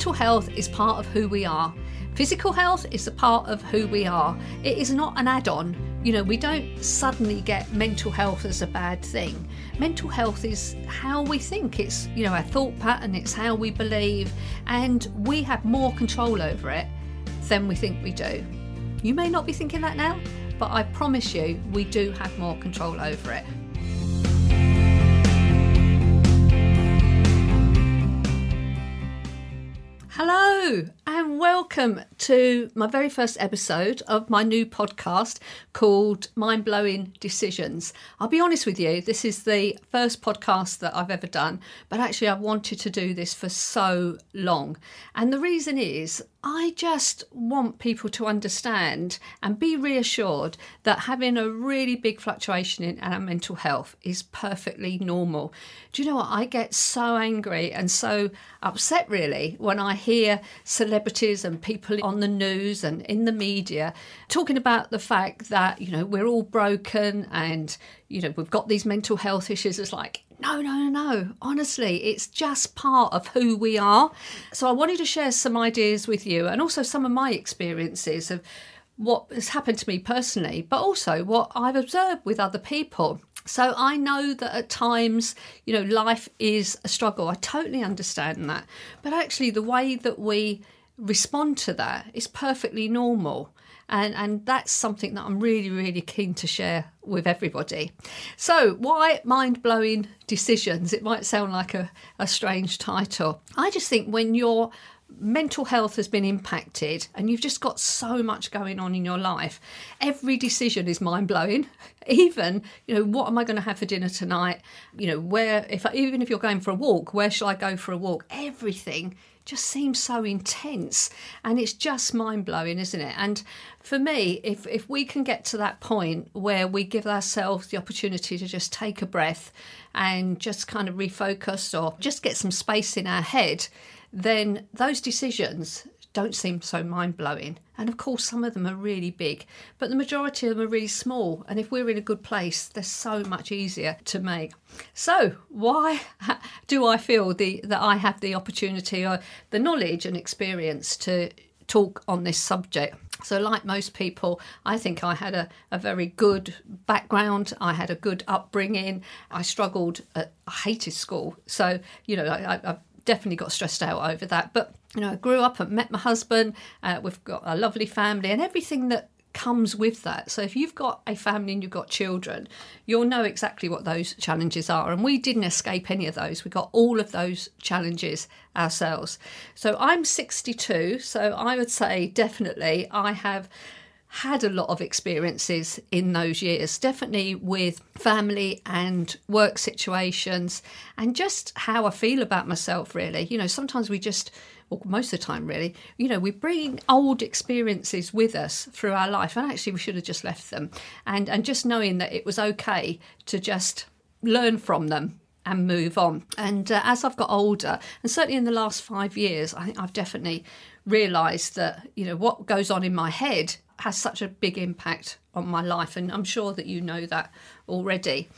Mental health is part of who we are. Physical health is a part of who we are. It is not an add on. You know, we don't suddenly get mental health as a bad thing. Mental health is how we think, it's, you know, our thought pattern, it's how we believe, and we have more control over it than we think we do. You may not be thinking that now, but I promise you, we do have more control over it. Hello, and welcome to my very first episode of my new podcast called Mind Blowing Decisions. I'll be honest with you, this is the first podcast that I've ever done, but actually, I've wanted to do this for so long. And the reason is, I just want people to understand and be reassured that having a really big fluctuation in our mental health is perfectly normal. Do you know what? I get so angry and so upset really when I hear celebrities and people on the news and in the media talking about the fact that, you know, we're all broken and, you know, we've got these mental health issues. It's like, no, no, no, no. Honestly, it's just part of who we are. So I wanted to share some ideas with you and also some of my experiences of what has happened to me personally, but also what I've observed with other people. So I know that at times, you know, life is a struggle. I totally understand that. But actually, the way that we respond to that. It's perfectly normal and and that's something that I'm really really keen to share with everybody. So, why mind blowing decisions? It might sound like a, a strange title. I just think when your mental health has been impacted and you've just got so much going on in your life every decision is mind blowing even you know what am i going to have for dinner tonight you know where if I, even if you're going for a walk where shall i go for a walk everything just seems so intense and it's just mind blowing, isn't it? And for me, if, if we can get to that point where we give ourselves the opportunity to just take a breath and just kind of refocus or just get some space in our head, then those decisions don't seem so mind blowing. And of course, some of them are really big, but the majority of them are really small. And if we're in a good place, they're so much easier to make. So, why do I feel the, that I have the opportunity or the knowledge and experience to talk on this subject? So, like most people, I think I had a, a very good background. I had a good upbringing. I struggled, at, I hated school. So, you know, I, I definitely got stressed out over that. But you know, I grew up and met my husband. Uh, we've got a lovely family and everything that comes with that. So if you've got a family and you've got children, you'll know exactly what those challenges are. And we didn't escape any of those. We got all of those challenges ourselves. So I'm 62, so I would say definitely I have had a lot of experiences in those years, definitely with family and work situations, and just how I feel about myself, really. You know, sometimes we just, or most of the time, really, you know, we bring old experiences with us through our life, and actually, we should have just left them. And, and just knowing that it was okay to just learn from them and move on. And uh, as I've got older, and certainly in the last five years, I think I've definitely realised that you know what goes on in my head has such a big impact on my life, and I'm sure that you know that already.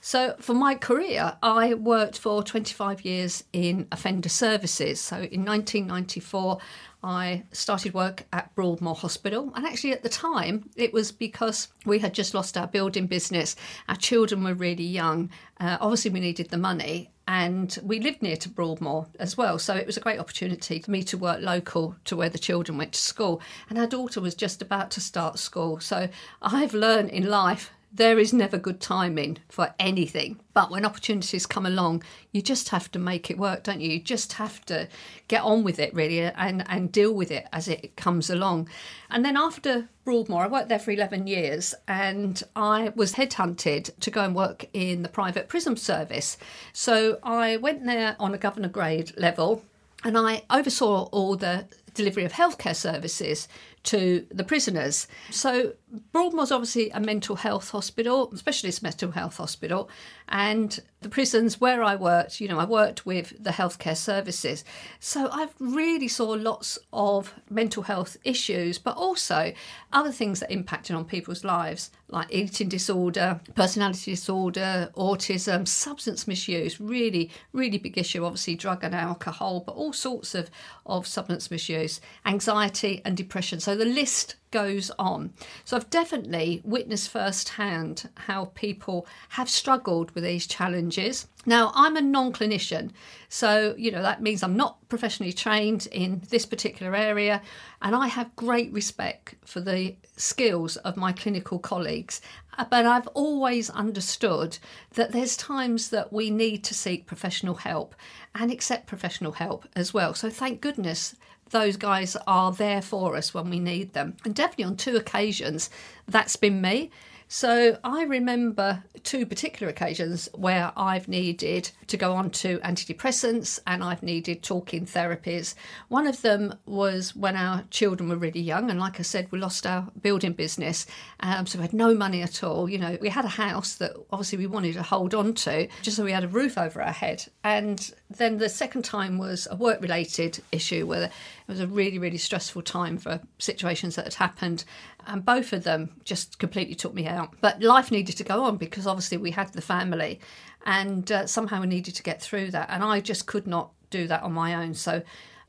So, for my career, I worked for 25 years in offender services. So, in 1994, I started work at Broadmoor Hospital. And actually, at the time, it was because we had just lost our building business. Our children were really young. Uh, obviously, we needed the money and we lived near to Broadmoor as well. So it was a great opportunity for me to work local to where the children went to school. And our daughter was just about to start school. So I've learned in life there is never good timing for anything. But when opportunities come along, you just have to make it work, don't you? You just have to get on with it, really, and, and deal with it as it comes along. And then after Broadmoor, I worked there for 11 years and I was headhunted to go and work in the private prison service. So I went there on a governor grade level and I oversaw all the delivery of healthcare services to the prisoners. So Broadmoor's obviously a mental health hospital, specialist mental health hospital, and the prisons where I worked, you know, I worked with the healthcare services. So I've really saw lots of mental health issues, but also other things that impacted on people's lives, like eating disorder, personality disorder, autism, substance misuse, really, really big issue, obviously drug and alcohol, but all sorts of, of substance misuse, anxiety and depression. So the list goes on. So I've definitely witnessed firsthand how people have struggled with these challenges. Now, I'm a non clinician, so you know that means I'm not professionally trained in this particular area, and I have great respect for the skills of my clinical colleagues. Uh, but I've always understood that there's times that we need to seek professional help and accept professional help as well. So, thank goodness those guys are there for us when we need them. And definitely on two occasions, that's been me. So I remember two particular occasions where I've needed to go on to antidepressants and I've needed talking therapies. One of them was when our children were really young, and like I said, we lost our building business, um, so we had no money at all. You know, we had a house that obviously we wanted to hold on to just so we had a roof over our head. And then the second time was a work related issue where it was a really, really stressful time for situations that had happened and both of them just completely took me out. But life needed to go on because obviously we had the family, and uh, somehow we needed to get through that, and I just could not do that on my own. So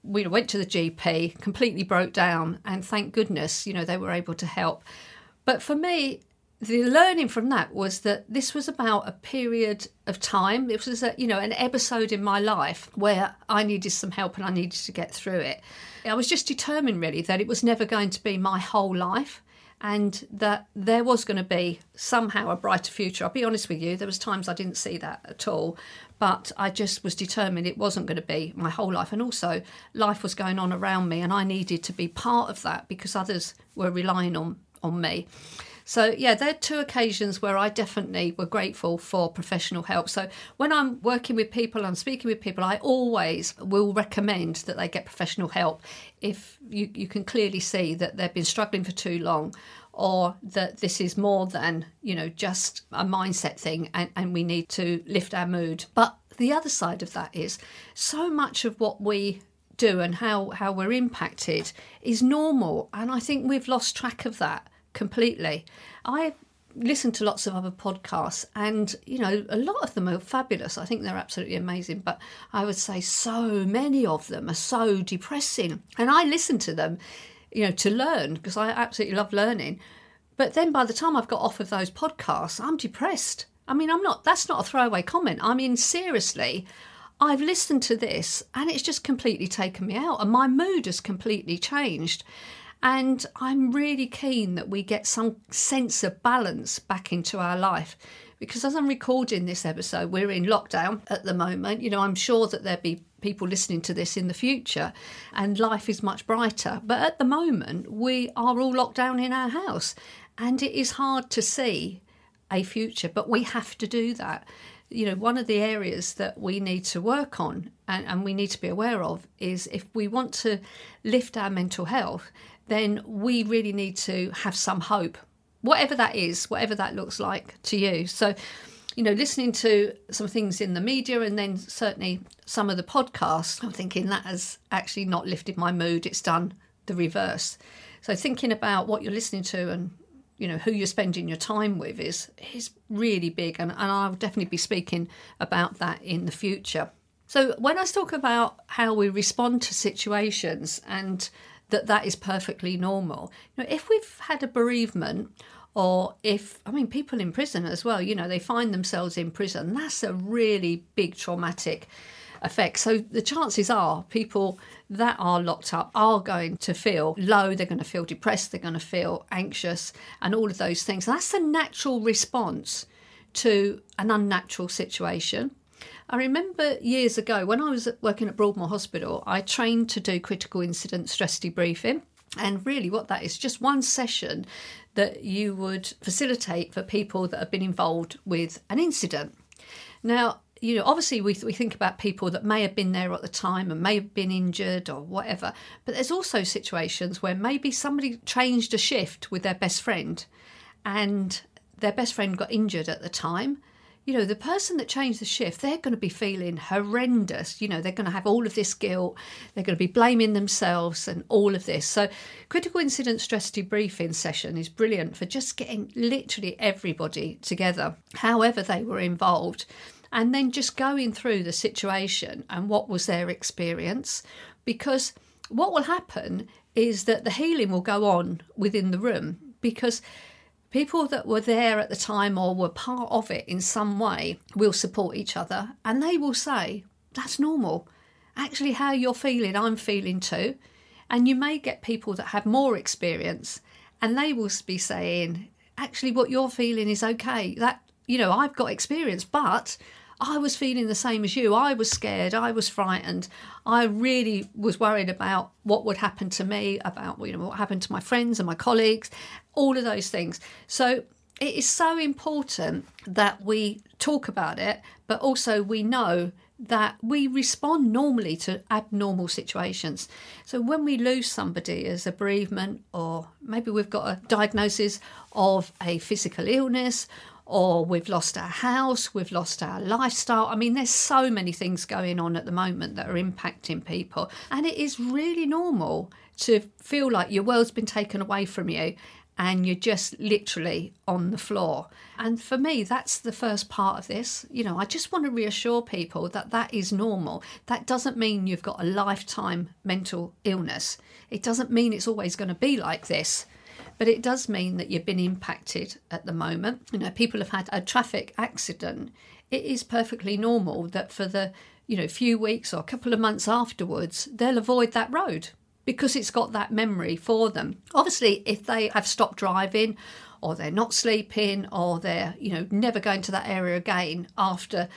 we went to the GP, completely broke down, and thank goodness, you know, they were able to help. But for me, the learning from that was that this was about a period of time. It was, a, you know, an episode in my life where I needed some help and I needed to get through it. I was just determined, really, that it was never going to be my whole life and that there was going to be somehow a brighter future. I'll be honest with you, there was times I didn't see that at all, but I just was determined it wasn't going to be my whole life and also life was going on around me and I needed to be part of that because others were relying on on me. So, yeah, there are two occasions where I definitely were grateful for professional help. So, when I'm working with people, I'm speaking with people, I always will recommend that they get professional help if you, you can clearly see that they've been struggling for too long or that this is more than, you know, just a mindset thing and, and we need to lift our mood. But the other side of that is so much of what we do and how, how we're impacted is normal. And I think we've lost track of that completely. I listen to lots of other podcasts and you know a lot of them are fabulous. I think they're absolutely amazing but i would say so many of them are so depressing. And i listen to them you know to learn because i absolutely love learning. But then by the time i've got off of those podcasts i'm depressed. I mean i'm not that's not a throwaway comment. I mean seriously I've listened to this and it's just completely taken me out, and my mood has completely changed. And I'm really keen that we get some sense of balance back into our life. Because as I'm recording this episode, we're in lockdown at the moment. You know, I'm sure that there'll be people listening to this in the future and life is much brighter. But at the moment, we are all locked down in our house and it is hard to see a future, but we have to do that you know, one of the areas that we need to work on and, and, we need to be aware of is if we want to lift our mental health, then we really need to have some hope, whatever that is, whatever that looks like to you. So, you know, listening to some things in the media and then certainly some of the podcasts, I'm thinking that has actually not lifted my mood. It's done the reverse. So, thinking about what you're listening to and you know who you're spending your time with is is really big and, and I'll definitely be speaking about that in the future. So when I talk about how we respond to situations and that that is perfectly normal. You know, if we've had a bereavement or if I mean people in prison as well, you know, they find themselves in prison, that's a really big traumatic effect. So the chances are people that are locked up are going to feel low, they're going to feel depressed, they're going to feel anxious, and all of those things. That's a natural response to an unnatural situation. I remember years ago when I was working at Broadmoor Hospital, I trained to do critical incident stress debriefing. And really, what that is just one session that you would facilitate for people that have been involved with an incident. Now, you know, obviously we, we think about people that may have been there at the time and may have been injured or whatever, but there's also situations where maybe somebody changed a shift with their best friend and their best friend got injured at the time you know, the person that changed the shift, they're going to be feeling horrendous. You know, they're going to have all of this guilt. They're going to be blaming themselves and all of this. So, critical incident stress debriefing session is brilliant for just getting literally everybody together, however they were involved, and then just going through the situation and what was their experience. Because what will happen is that the healing will go on within the room because people that were there at the time or were part of it in some way will support each other and they will say, That's normal. Actually, how you're feeling, I'm feeling too. And you may get people that have more experience and they will be saying, Actually, what you're feeling is okay. That, you know, I've got experience, but I was feeling the same as you. I was scared. I was frightened. I really was worried about what would happen to me, about you know what happened to my friends and my colleagues, all of those things. So it is so important that we talk about it, but also we know that we respond normally to abnormal situations. So when we lose somebody as a bereavement, or maybe we've got a diagnosis of a physical illness or we've lost our house, we've lost our lifestyle. I mean, there's so many things going on at the moment that are impacting people. And it is really normal to feel like your world's been taken away from you and you're just literally on the floor. And for me, that's the first part of this. You know, I just want to reassure people that that is normal. That doesn't mean you've got a lifetime mental illness, it doesn't mean it's always going to be like this. But it does mean that you've been impacted at the moment. You know, people have had a traffic accident. It is perfectly normal that for the you know few weeks or a couple of months afterwards they'll avoid that road because it's got that memory for them. Obviously, if they have stopped driving or they're not sleeping or they're you know never going to that area again after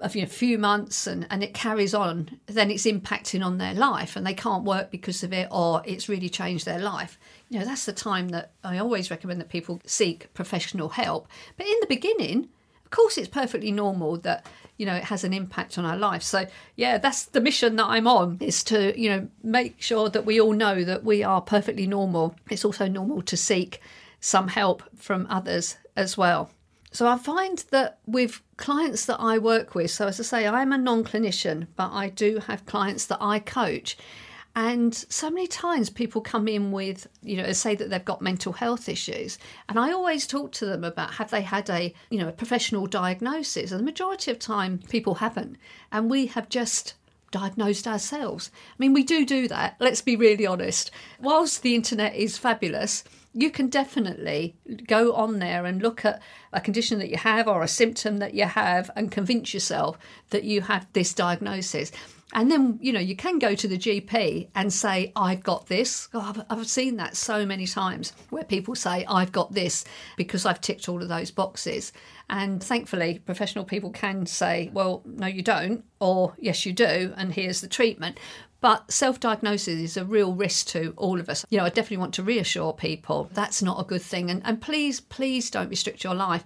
a few months and, and it carries on, then it's impacting on their life and they can't work because of it or it's really changed their life. You know, that's the time that I always recommend that people seek professional help. But in the beginning, of course, it's perfectly normal that, you know, it has an impact on our life. So, yeah, that's the mission that I'm on is to, you know, make sure that we all know that we are perfectly normal. It's also normal to seek some help from others as well. So I find that with clients that I work with, so as I say, I'm a non clinician, but I do have clients that I coach. And so many times people come in with, you know, say that they've got mental health issues. And I always talk to them about have they had a, you know, a professional diagnosis? And the majority of time people haven't. And we have just diagnosed ourselves. I mean, we do do that, let's be really honest. Whilst the internet is fabulous, you can definitely go on there and look at a condition that you have or a symptom that you have and convince yourself that you have this diagnosis. And then, you know, you can go to the GP and say, I've got this. Oh, I've, I've, seen that so many times where people say, I've got this because I've ticked all of those boxes. And thankfully, professional people can say, well, no, you don't, or yes, you do, and here's the treatment. But self diagnosis is a real risk to all of us. You know, I definitely want to reassure people that's not a good thing. And, and please, please don't restrict your life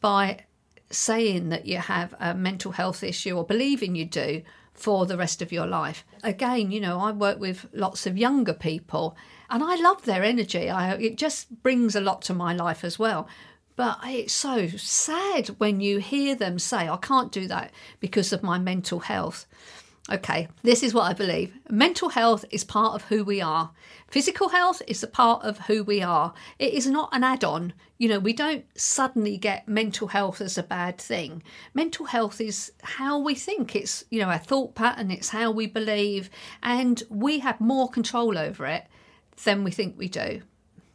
by saying that you have a mental health issue or believing you do for the rest of your life. Again, you know, I work with lots of younger people and I love their energy. I, it just brings a lot to my life as well. But it's so sad when you hear them say, I can't do that because of my mental health. Okay, this is what I believe. Mental health is part of who we are. Physical health is a part of who we are. It is not an add on. You know, we don't suddenly get mental health as a bad thing. Mental health is how we think, it's, you know, our thought pattern, it's how we believe, and we have more control over it than we think we do.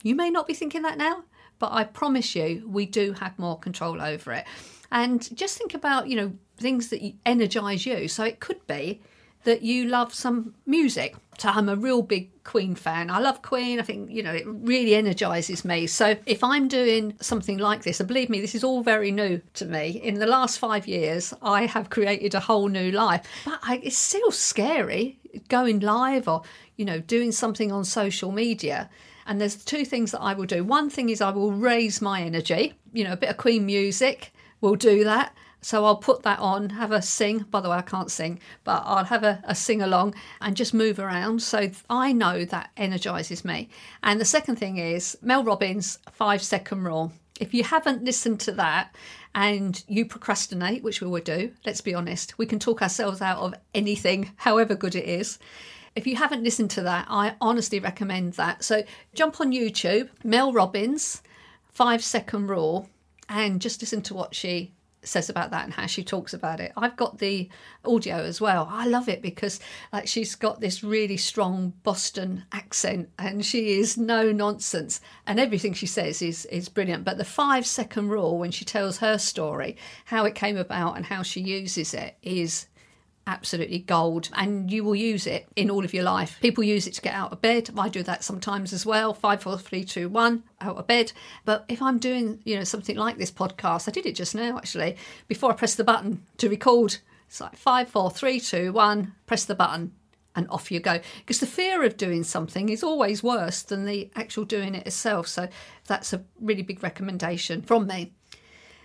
You may not be thinking that now, but I promise you, we do have more control over it. And just think about, you know, things that energize you. So it could be that you love some music. So I'm a real big Queen fan. I love Queen. I think, you know, it really energizes me. So if I'm doing something like this, and believe me, this is all very new to me. In the last five years, I have created a whole new life. But I, it's still scary going live or, you know, doing something on social media. And there's two things that I will do. One thing is I will raise my energy, you know, a bit of Queen music will do that So I'll put that on, have a sing. By the way, I can't sing, but I'll have a, a sing along and just move around. So I know that energizes me. And the second thing is Mel Robbins' five second rule. If you haven't listened to that and you procrastinate, which we will do, let's be honest, we can talk ourselves out of anything, however good it is. If you haven't listened to that, I honestly recommend that. So jump on YouTube, Mel Robbins, five second rule, and just listen to what she says about that and how she talks about it. I've got the audio as well. I love it because like she's got this really strong Boston accent and she is no nonsense and everything she says is is brilliant. But the 5 second rule when she tells her story, how it came about and how she uses it is absolutely gold and you will use it in all of your life. People use it to get out of bed. I do that sometimes as well. Five four three two one out of bed. But if i'm doing you know something like this podcast i did it just now actually before i press the button to record. It's like five four three two one press the button and off you go. Because the fear of doing something is always worse than the actual doing it itself. So that's a really big recommendation from me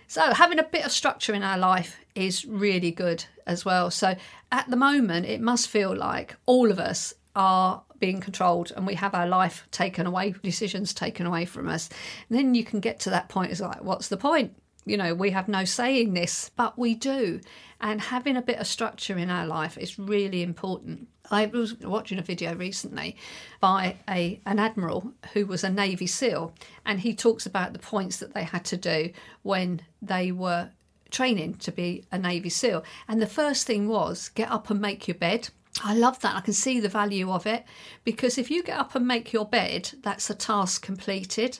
so, having a bit of structure in our life is really good as well. So, at the moment, it must feel like all of us are being controlled and we have our life taken away, decisions taken away from us. And then you can get to that point, it's like, what's the point? You know, we have no say in this, but we do. And having a bit of structure in our life is really important. I was watching a video recently by a an admiral who was a Navy SEAL, and he talks about the points that they had to do when they were training to be a Navy SEAL. And the first thing was get up and make your bed. I love that. I can see the value of it because if you get up and make your bed, that's a task completed.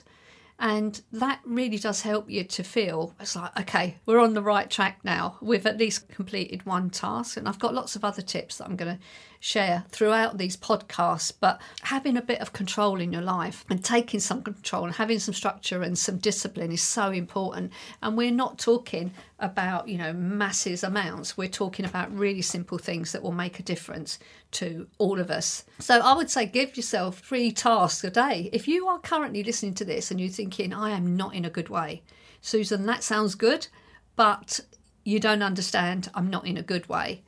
And that really does help you to feel it's like, okay, we're on the right track now. We've at least completed one task. And I've got lots of other tips that I'm going to share throughout these podcasts. But having a bit of control in your life and taking some control and having some structure and some discipline is so important. And we're not talking about, you know, masses amounts. We're talking about really simple things that will make a difference to all of us. So I would say give yourself three tasks a day. If you are currently listening to this and you're thinking, I am not in a good way, Susan, that sounds good, but you don't understand, I'm not in a good way.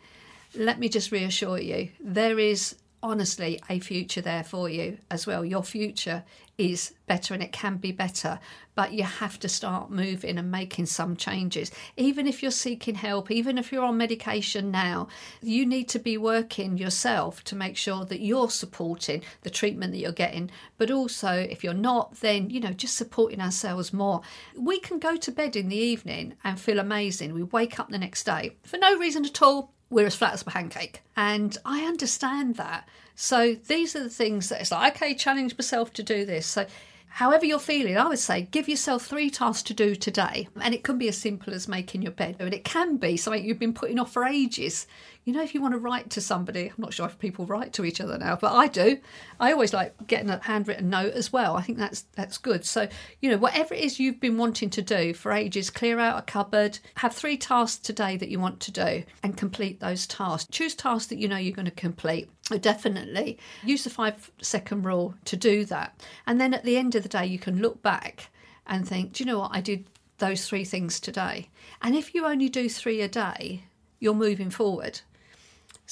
Let me just reassure you, there is honestly a future there for you as well. Your future is better and it can be better, but you have to start moving and making some changes. Even if you're seeking help, even if you're on medication now, you need to be working yourself to make sure that you're supporting the treatment that you're getting. But also, if you're not, then, you know, just supporting ourselves more. We can go to bed in the evening and feel amazing. We wake up the next day for no reason at all we're as flat as a pancake. And I understand that. So these are the things that it's like, okay, challenge myself to do this. So however you're feeling, I would say give yourself three tasks to do today. And it can be as simple as making your bed, and it can be something you've been putting off for ages. You know, if you want to write to somebody, I'm not sure if people write to each other now, but I do. I always like getting a handwritten note as well. I think that's that's good. So, you know, whatever it is you've been wanting to do for ages, clear out a cupboard, have three tasks today that you want to do and complete those tasks. Choose tasks that you know you're going to complete. Definitely use the five second rule to do that. And then at the end of the day, you can look back and think, do you know what? I did those three things today. And if you only do three a day, you're moving forward.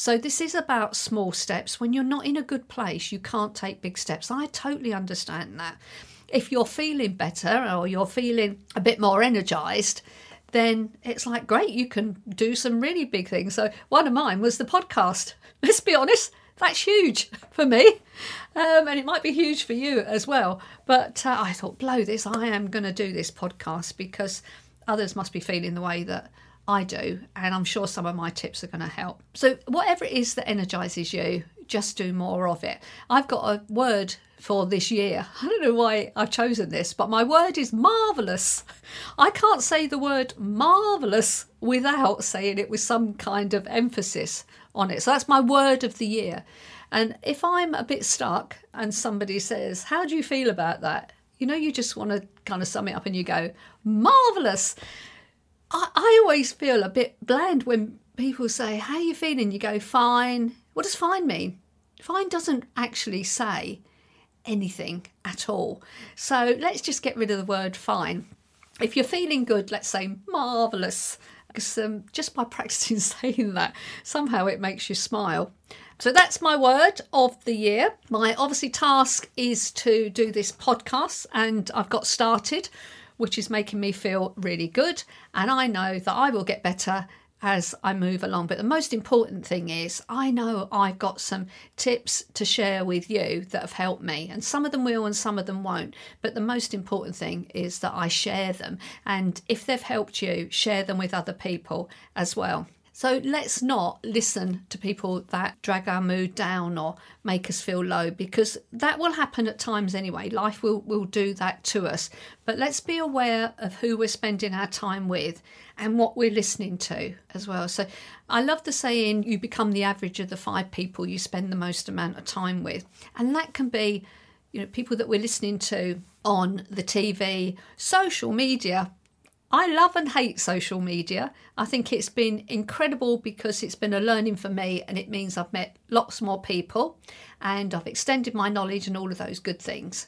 So, this is about small steps. When you're not in a good place, you can't take big steps. I totally understand that. If you're feeling better or you're feeling a bit more energized, then it's like, great, you can do some really big things. So, one of mine was the podcast. Let's be honest, that's huge for me. Um, and it might be huge for you as well. But uh, I thought, blow this, I am going to do this podcast because others must be feeling the way that I do, and I'm sure some of my tips are going to help. So, whatever it is that energizes you, just do more of it. I've got a word for this year. I don't know why I've chosen this, but my word is marvellous. I can't say the word marvellous without saying it with some kind of emphasis on it. So, that's my word of the year. And if I'm a bit stuck and somebody says, How do you feel about that? You know, you just want to kind of sum it up and you go, Marvellous. I, I always feel a bit bland when people say, How are you feeling? You go, Fine. What does fine mean? Fine doesn't actually say anything at all. So let's just get rid of the word fine. If you're feeling good, let's say marvellous. because um, just by practicing saying that, somehow it makes you smile. So that's my word of the year. My obviously task is to do this podcast, and I've got started, which is making me feel really good. And I know that I will get better as I move along. But the most important thing is, I know I've got some tips to share with you that have helped me, and some of them will and some of them won't. But the most important thing is that I share them, and if they've helped you, share them with other people as well. So let's not listen to people that drag our mood down or make us feel low because that will happen at times anyway. Life will, will do that to us. But let's be aware of who we're spending our time with and what we're listening to as well. So I love the saying, you become the average of the five people you spend the most amount of time with. And that can be, you know, people that we're listening to on the TV, social media, I love and hate social media. I think it's been incredible because it's been a learning for me and it means I've met lots more people and I've extended my knowledge and all of those good things.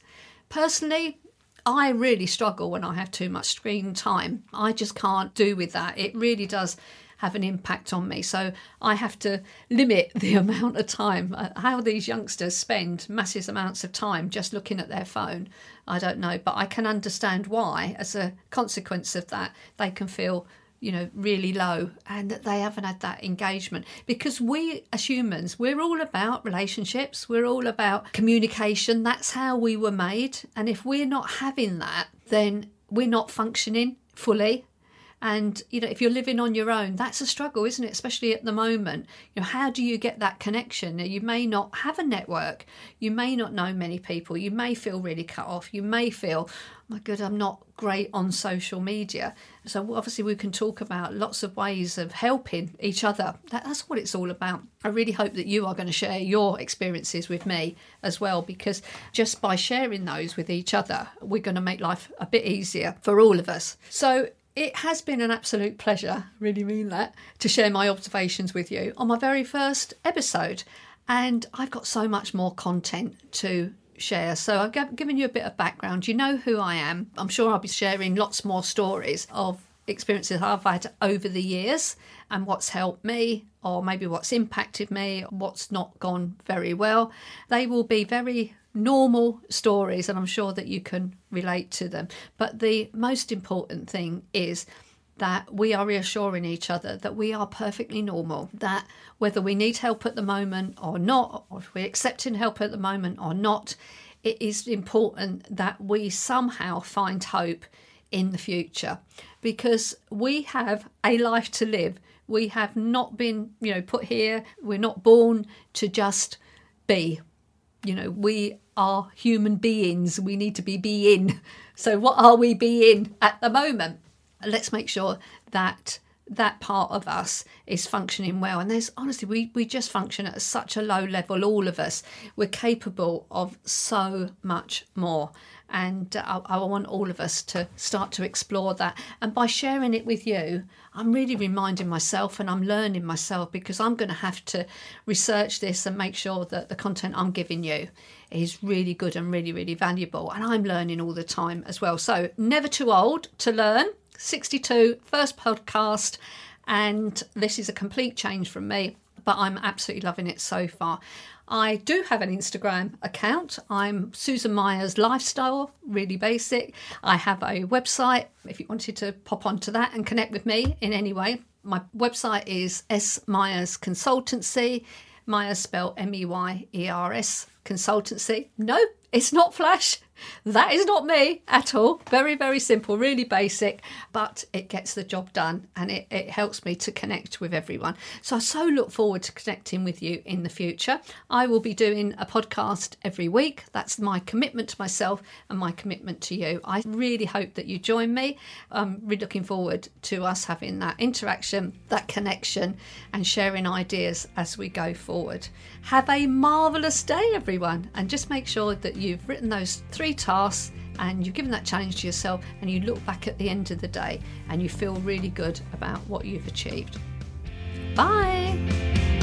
Personally, I really struggle when I have too much screen time. I just can't do with that. It really does have an impact on me. So I have to limit the amount of time. Uh, how these youngsters spend massive amounts of time just looking at their phone, I don't know. But I can understand why, as a consequence of that, they can feel you know, really low and that they haven't had that engagement. Because we as humans, we're all about relationships, we're all about communication. That's how we were made. And if we're not having that, then we're not functioning fully and you know, if you're living on your own, that's a struggle, isn't it? Especially at the moment. You know, how do you get that connection? You may not have a network. You may not know many people. You may feel really cut off. You may feel, oh my God, I'm not great on social media. So obviously we can talk about lots of ways of helping each other. That, that's what it's all about. I really hope that you are going to share your experiences with me as well, because just by sharing those with each other, we're going to make life a bit easier for all of us. So it has been an absolute pleasure, really mean that, to share my observations with you on my very first episode. And I've got so much more content to share. So I've given you a bit of background. You know who I am. I'm sure I'll be sharing lots more stories of experiences I've had over the years and what's helped me, or maybe what's impacted me, what's not gone very well. They will be very normal stories, and I'm sure that you can relate to them. But the most important thing is that we are reassuring each other that we are perfectly normal, that whether we need help at the moment or not, or if we're accepting help at the moment or not, it is important that we somehow find hope in the future because we have a life to live. We have not been, you know, put here, we're not born to just be you know, we are human beings. We need to be being. So, what are we being at the moment? Let's make sure that that part of us is functioning well. And there's honestly, we, we just function at such a low level, all of us. We're capable of so much more. And uh, I, I, want all of us to start to explore that. And by sharing it with you, I'm really reminding myself and I'm learning myself because I'm going to have to research this and make sure that the content I'm giving you is really good and really, really valuable. And I'm learning all the time as well. So, never too old to learn. 62, first podcast. And this is a complete change from me, but I'm absolutely loving it so far. I do have an Instagram account. I'm Susan Meyers Lifestyle, really basic. I have a website if you wanted to pop onto that and connect with me in any way. My website is S Meyers Consultancy. Meyers spelled M E Y E R S Consultancy. No, it's not Flash. That is not me at all. Very, very simple, really basic, but it gets the job done and it, it helps me to connect with everyone. So I so look forward to connecting with you in the future. I will be doing a podcast every week. That's my commitment to myself and my commitment to you. I really hope that you join me. I'm really looking forward to us having that interaction, that connection, and sharing ideas as we go forward. Have a marvellous day, everyone, and just make sure that you've written those three tasks and you've given that challenge to yourself and you look back at the end of the day and you feel really good about what you've achieved. Bye.